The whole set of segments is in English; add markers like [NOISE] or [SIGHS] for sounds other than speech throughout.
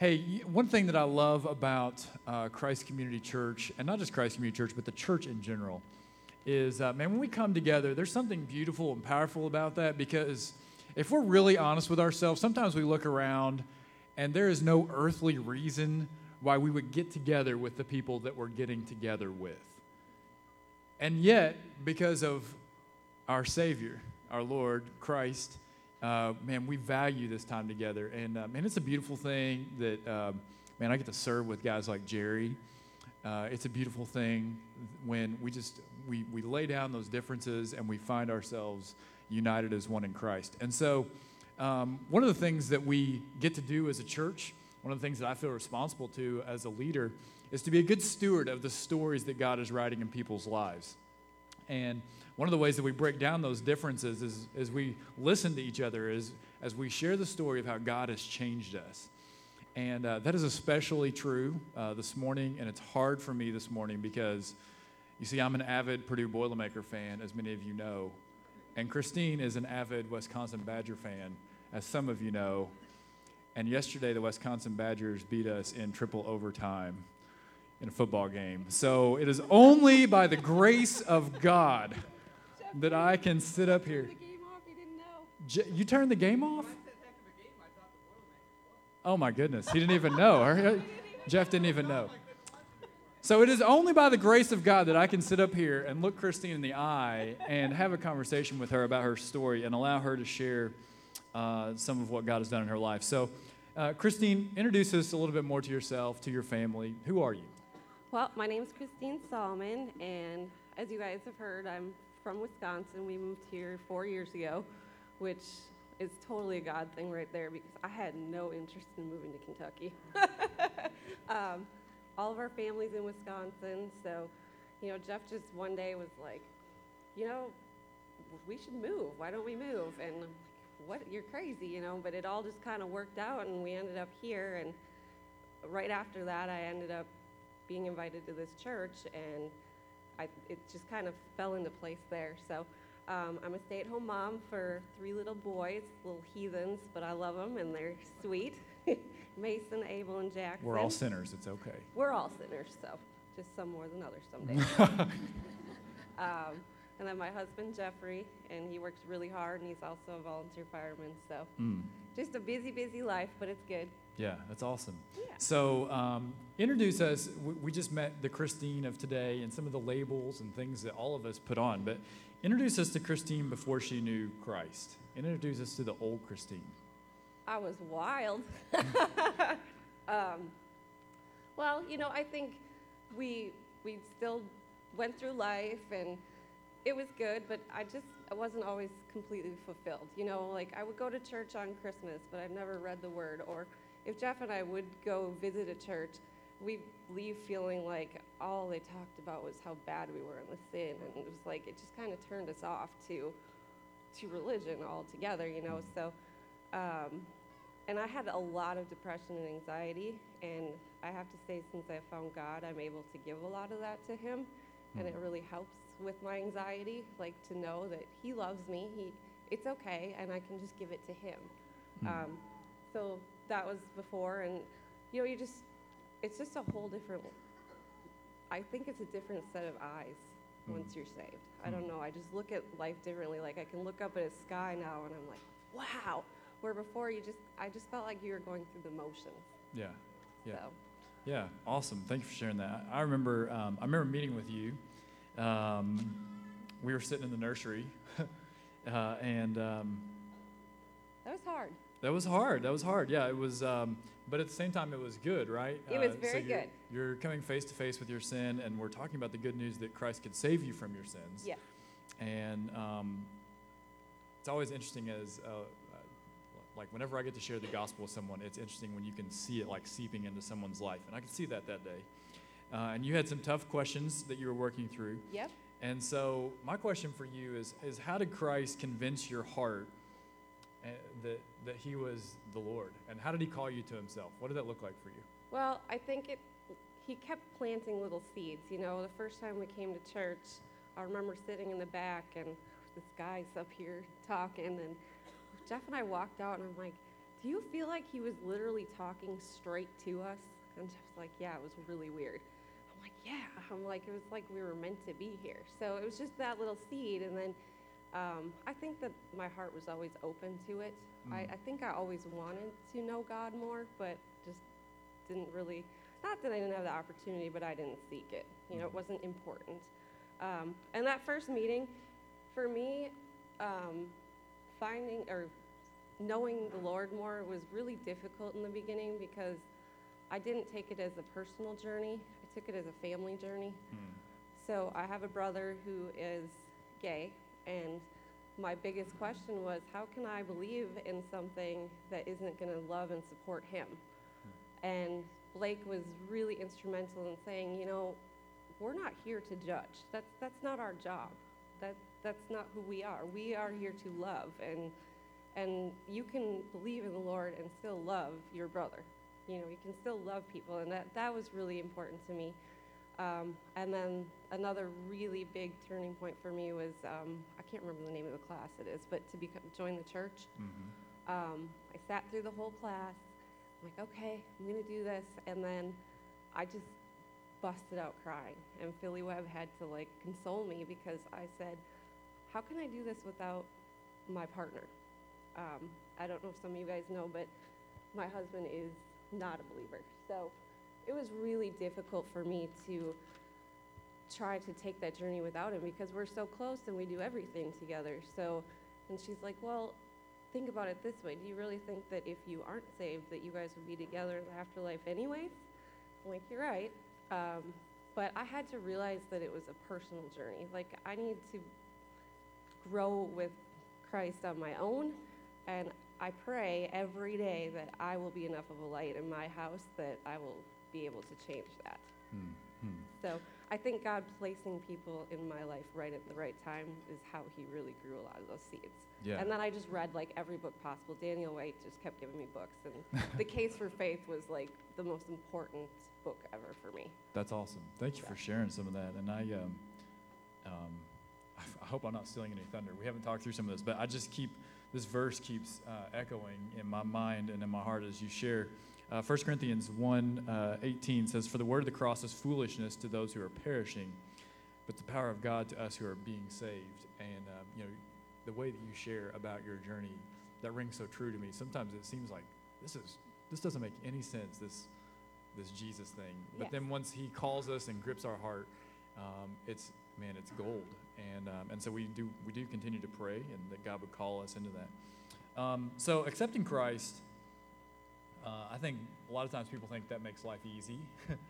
Hey, one thing that I love about uh, Christ Community Church, and not just Christ Community Church, but the church in general, is uh, man, when we come together, there's something beautiful and powerful about that because if we're really honest with ourselves, sometimes we look around and there is no earthly reason why we would get together with the people that we're getting together with. And yet, because of our Savior, our Lord Christ, uh, man, we value this time together. And uh, man, it's a beautiful thing that, um, man, I get to serve with guys like Jerry. Uh, it's a beautiful thing when we just we, we lay down those differences and we find ourselves united as one in Christ. And so, um, one of the things that we get to do as a church, one of the things that I feel responsible to as a leader, is to be a good steward of the stories that God is writing in people's lives. And one of the ways that we break down those differences is as we listen to each other, is as we share the story of how God has changed us. And uh, that is especially true uh, this morning, and it's hard for me this morning because, you see, I'm an avid Purdue Boilermaker fan, as many of you know. And Christine is an avid Wisconsin Badger fan, as some of you know. And yesterday, the Wisconsin Badgers beat us in triple overtime in a football game. So it is only by the grace of God that I can sit up here. You turned the game off? Oh my goodness, he didn't even know. Jeff didn't even know. So it is only by the grace of God that I can sit up here and look Christine in the eye and have a conversation with her about her story and allow her to share uh, some of what God has done in her life. So, uh, Christine, introduce us a little bit more to yourself, to your family. Who are you? Well, my name is Christine Solomon, and as you guys have heard, I'm from Wisconsin. We moved here four years ago, which is totally a God thing right there because I had no interest in moving to Kentucky. [LAUGHS] um, all of our families in Wisconsin, so you know, Jeff just one day was like, you know, we should move. Why don't we move? And I'm like, what? You're crazy, you know. But it all just kind of worked out, and we ended up here. And right after that, I ended up being invited to this church, and I, it just kind of fell into place there. So um, I'm a stay at home mom for three little boys, little heathens, but I love them and they're sweet. [LAUGHS] Mason, Abel, and Jackson. We're all sinners, it's okay. We're all sinners, so just some more than others some days. [LAUGHS] um, and then my husband, Jeffrey, and he works really hard and he's also a volunteer fireman. So mm. just a busy, busy life, but it's good. Yeah, that's awesome. Yeah. So, um, introduce us. We, we, just met the Christine of today and some of the labels and things that all of us put on, but introduce us to Christine before she knew Christ. Introduce us to the old Christine. I was wild. [LAUGHS] um, well, you know, I think we we still went through life and it was good, but I just I wasn't always completely fulfilled. You know, like I would go to church on Christmas, but I've never read the word or if Jeff and I would go visit a church, we leave feeling like all they talked about was how bad we were in the sin, and it was like it just kind of turned us off to to religion altogether, you know. So, um, and I had a lot of depression and anxiety, and I have to say, since I found God, I'm able to give a lot of that to Him, and it hmm. really helps with my anxiety, like to know that He loves me. He, it's okay, and I can just give it to Him. Mm. Um, so that was before, and you know, you just it's just a whole different. I think it's a different set of eyes mm. once you're saved. I don't hmm. know. I just look at life differently. Like I can look up at a sky now, and I'm like, wow. Where before you just, I just felt like you were going through the motions. Yeah, yeah, so. yeah. Awesome. Thank you for sharing that. I remember, um, I remember meeting with you. Um, we were sitting in the nursery, [LAUGHS] uh, and um, that was hard. That was hard. That was hard. Yeah, it was. Um, but at the same time, it was good, right? It was uh, very so you're, good. You're coming face to face with your sin, and we're talking about the good news that Christ could save you from your sins. Yeah. And um, it's always interesting as, uh, like, whenever I get to share the gospel with someone, it's interesting when you can see it like seeping into someone's life, and I could see that that day. Uh, and you had some tough questions that you were working through. Yep. And so my question for you is: is how did Christ convince your heart that, that he was the Lord? And how did he call you to himself? What did that look like for you? Well, I think it, he kept planting little seeds. You know, the first time we came to church, I remember sitting in the back and this guy's up here talking, and Jeff and I walked out, and I'm like, Do you feel like he was literally talking straight to us? And was like, Yeah, it was really weird. I'm like, Yeah. I'm like, It was like we were meant to be here. So it was just that little seed. And then um, I think that my heart was always open to it. I, Mm. I think I always wanted to know God more, but just didn't really, not that I didn't have the opportunity, but I didn't seek it. You know, it Mhm. wasn't important. Um, and that first meeting, for me, um, finding or knowing the Lord more was really difficult in the beginning because I didn't take it as a personal journey. I took it as a family journey. Mm. So I have a brother who is gay, and my biggest question was, how can I believe in something that isn't going to love and support him? And Blake was really instrumental in saying, you know, we're not here to judge. That's that's not our job. That that's not who we are. We are here to love, and and you can believe in the Lord and still love your brother. You know, you can still love people, and that that was really important to me. Um, and then another really big turning point for me was um, I can't remember the name of the class it is, but to become, join the church. Mhm. Um, I sat through the whole class. I'm like, okay, I'm gonna do this, and then I just busted out crying, and Philly Webb had to like console me because I said, how can I do this without my partner? Um, I don't know if some of you guys know, but my husband is not a believer, so it was really difficult for me to try to take that journey without him because we're so close and we do everything together. So, and she's like, well, think about it this way. Do you really think that if you aren't saved, that you guys would be together in the afterlife anyways? I'm like, you're right. Um, but I had to realize that it was a personal journey. Like, I need to grow with Christ on my own. And I pray every day that I will be enough of a light in my house that I will be able to change that. Mm. Mm. So I think God placing people in my life right at the right time is how He really grew a lot of those seeds. Yeah. And then I just read like every book possible. Daniel White just kept giving me books, and The [LAUGHS] Case for Faith was like the most important book ever for me. That's awesome. Thank you Yeah. for sharing some of that. And I, um, um, I, f- I hope I'm not stealing any thunder. We haven't talked through some of this, but I just keep this verse keeps uh, echoing in my mind and in my heart as you share. Uh, 1 Corinthians 1 uh, 18 says, For the word of the cross is foolishness to those who are perishing, but the power of God to us who are being saved. And, um, you know, the way that you share about your journey, that rings so true to me. Sometimes it seems like this is this doesn't make any sense, this, this Jesus thing. But Yes. then once he calls us and grips our heart, um, it's, man, it's gold. And, um, and so we do, we do continue to pray and that God would call us into that. Um, so accepting Christ, uh, I think a lot of times people think that makes life easy. No. [LAUGHS]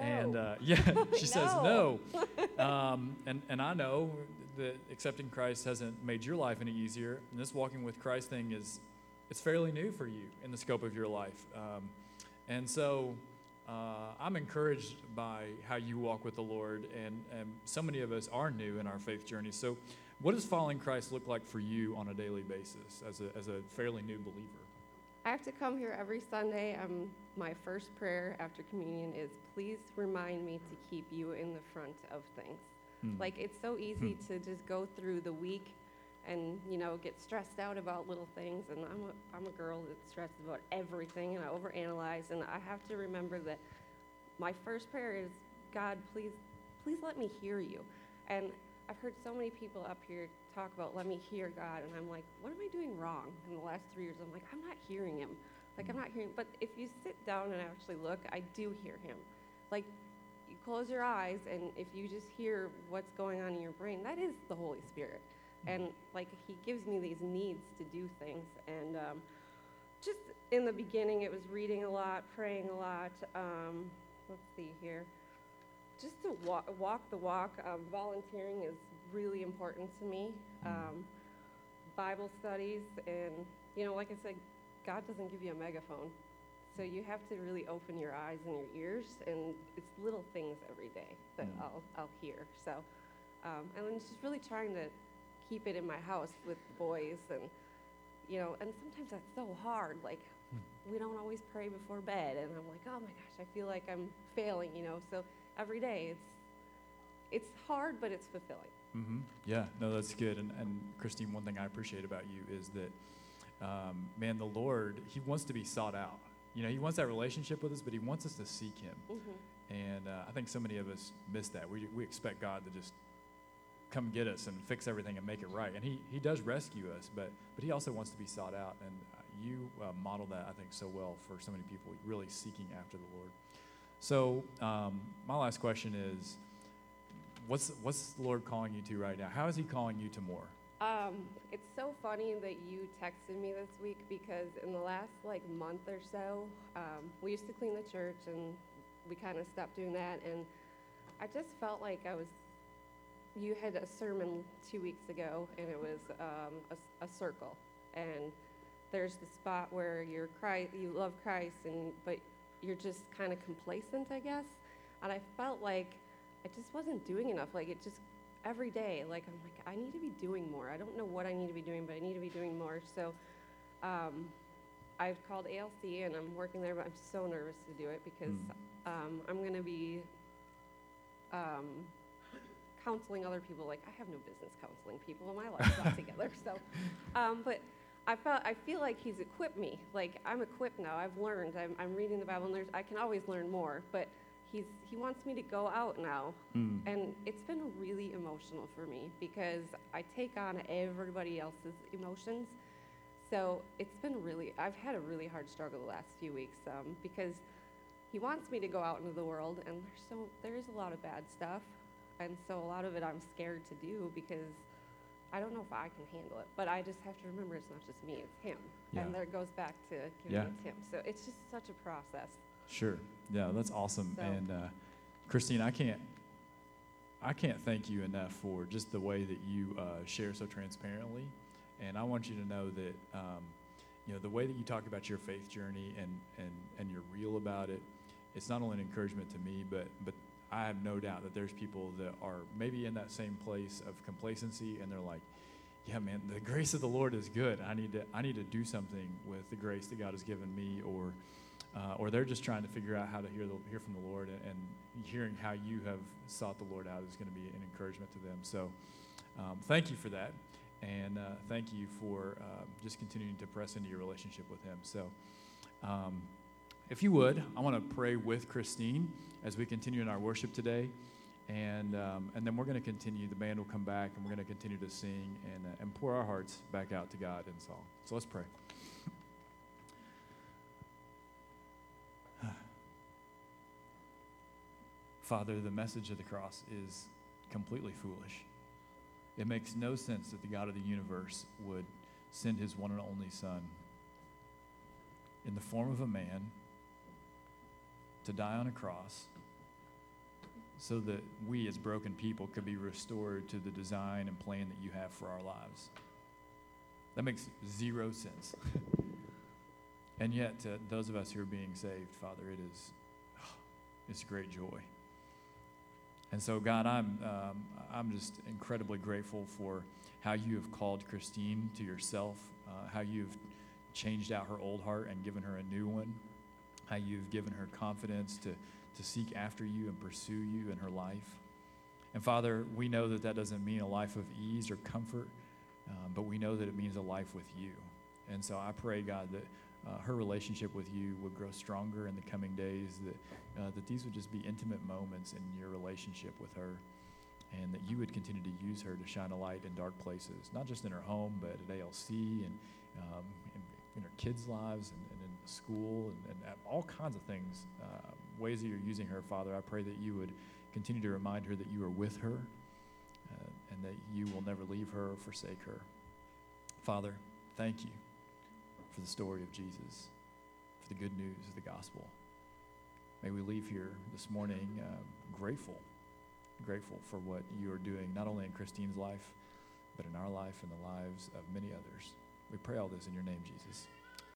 And uh, yeah, [LAUGHS] [LAUGHS] she says no. Um, and, and I know that accepting Christ hasn't made your life any easier. And this walking with Christ thing is, it's fairly new for you in the scope of your life. Um, and so uh, I'm encouraged by how you walk with the Lord. And, and so many of us are new in our faith journey. So what does following Christ look like for you on a daily basis as a, as a fairly new believer? I have to come here every Sunday. Um, my first prayer after communion is, please remind me to keep you in the front of things. Hmm. Like it's so easy to just go through the week and you know get stressed out about little things. And I'm a, I'm a girl that's stressed about everything and I overanalyze. And I have to remember that my first prayer is God please please let me hear you. And I've heard so many people up here talk about let me hear God. And I'm like what am I doing wrong? In the last 3 years I'm like I'm not hearing him. Like I'm not hearing but if you sit down and actually look I do hear him. Like you close your eyes and if you just hear what's going on in your brain that is the holy spirit and like he gives me these needs to do things and um, just in the beginning it was reading a lot praying a lot um, let's see here just to walk, walk the walk um, volunteering is really important to me Mm. um, bible studies and you know like i said god doesn't give you a megaphone so you have to really open your eyes and your ears, and it's little things every day that Mm. I'll I'll hear. So, um, and then just really trying to keep it in my house with the boys, and you know, and sometimes that's so hard. Like we don't always pray before bed, and I'm like, oh my gosh, I feel like I'm failing. You know, so every day it's it's hard, but it's fulfilling. mm-hmm. Yeah, no, that's good. And, and Christine, one thing I appreciate about you is that um, man, the Lord, He wants to be sought out. You know, He wants that relationship with us, but He wants us to seek Him. mm-hmm. And uh, I think so many of us miss that. We, we expect God to just come get us and fix everything and make it right. And He, he does rescue us, but, but He also wants to be sought out. And uh, you uh, model that, I think, so well for so many people really seeking after the Lord. So, um, my last question is what's, what's the Lord calling you to right now? How is He calling you to more? Um, it's so funny that you texted me this week because in the last like month or so, um, we used to clean the church and we kind of stopped doing that. And I just felt like I was. You had a sermon two weeks ago, and it was um, a, a circle, and there's the spot where you're Christ, you love Christ, and but you're just kind of complacent, I guess. And I felt like I just wasn't doing enough. Like it just every day like i'm like i need to be doing more i don't know what i need to be doing but i need to be doing more so um, i've called alc and i'm working there but i'm so nervous to do it because Mm. um, i'm going to be um, counseling other people like i have no business counseling people in my life not [LAUGHS] together so um, but I felt I feel like he's equipped me. Like I'm equipped now. I've learned. I'm, I'm reading the Bible, and there's I can always learn more. But he's he wants me to go out now Mm. and it's been really emotional for me because I take on everybody else's emotions. So it's been really, I've had a really hard struggle the last few weeks um, because he wants me to go out into the world, and there's so there is a lot of bad stuff, and so a lot of it I'm scared to do because I don't know if I can handle it. But I just have to remember it's not just me; it's him, Yeah. and there it goes back to giving Yeah. it to him. So it's just such a process. Sure. Yeah, that's awesome. So- And uh, Christine, I can't, I can't thank you enough for just the way that you uh, share so transparently. And I want you to know that, um, you know, the way that you talk about your faith journey and and and you're real about it. It's not only an encouragement to me, but but I have no doubt that there's people that are maybe in that same place of complacency, and they're like. Yeah, man, the grace of the Lord is good. I need to I need to do something with the grace that God has given me or uh, or they're just trying to figure out how to hear the, hear from the Lord, and, hearing how you have sought the Lord out is going to be an encouragement to them. So, um, thank you for that, and uh, thank you for uh, just continuing to press into your relationship with Him. So, um, if you would, I want to pray with Christine as we continue in our worship today, and um, and then we're going to continue. The band will come back, and we're going to continue to sing and uh, and pour our hearts back out to God in song. So let's pray. [SIGHS] Father, the message of the cross is completely foolish. It makes no sense that the God of the universe would send his one and only Son in the form of a man to die on a cross so that we as broken people could be restored to the design and plan that you have for our lives. That makes zero sense. [LAUGHS] and yet, to those of us who are being saved, Father, it is [SIGHS] it's great joy. And so, God, I'm, um, I'm just incredibly grateful for how you have called Christine to yourself, uh, how you've changed out her old heart and given her a new one, how you've given her confidence to, to seek after you and pursue you in her life. And Father, we know that that doesn't mean a life of ease or comfort, um, but we know that it means a life with you. And so I pray, God, that uh, her relationship with you would grow stronger in the coming days, that, uh, that these would just be intimate moments in your relationship with her, and that you would continue to use her to shine a light in dark places, not just in her home, but at ALC and um, in, in her kids' lives and, and school and, and all kinds of things, uh, ways that you're using her, Father. I pray that you would continue to remind her that you are with her uh, and that you will never leave her or forsake her. Father, thank you for the story of Jesus, for the good news of the gospel. May we leave here this morning uh, grateful, grateful for what you are doing, not only in Christine's life, but in our life and the lives of many others. We pray all this in your name, Jesus.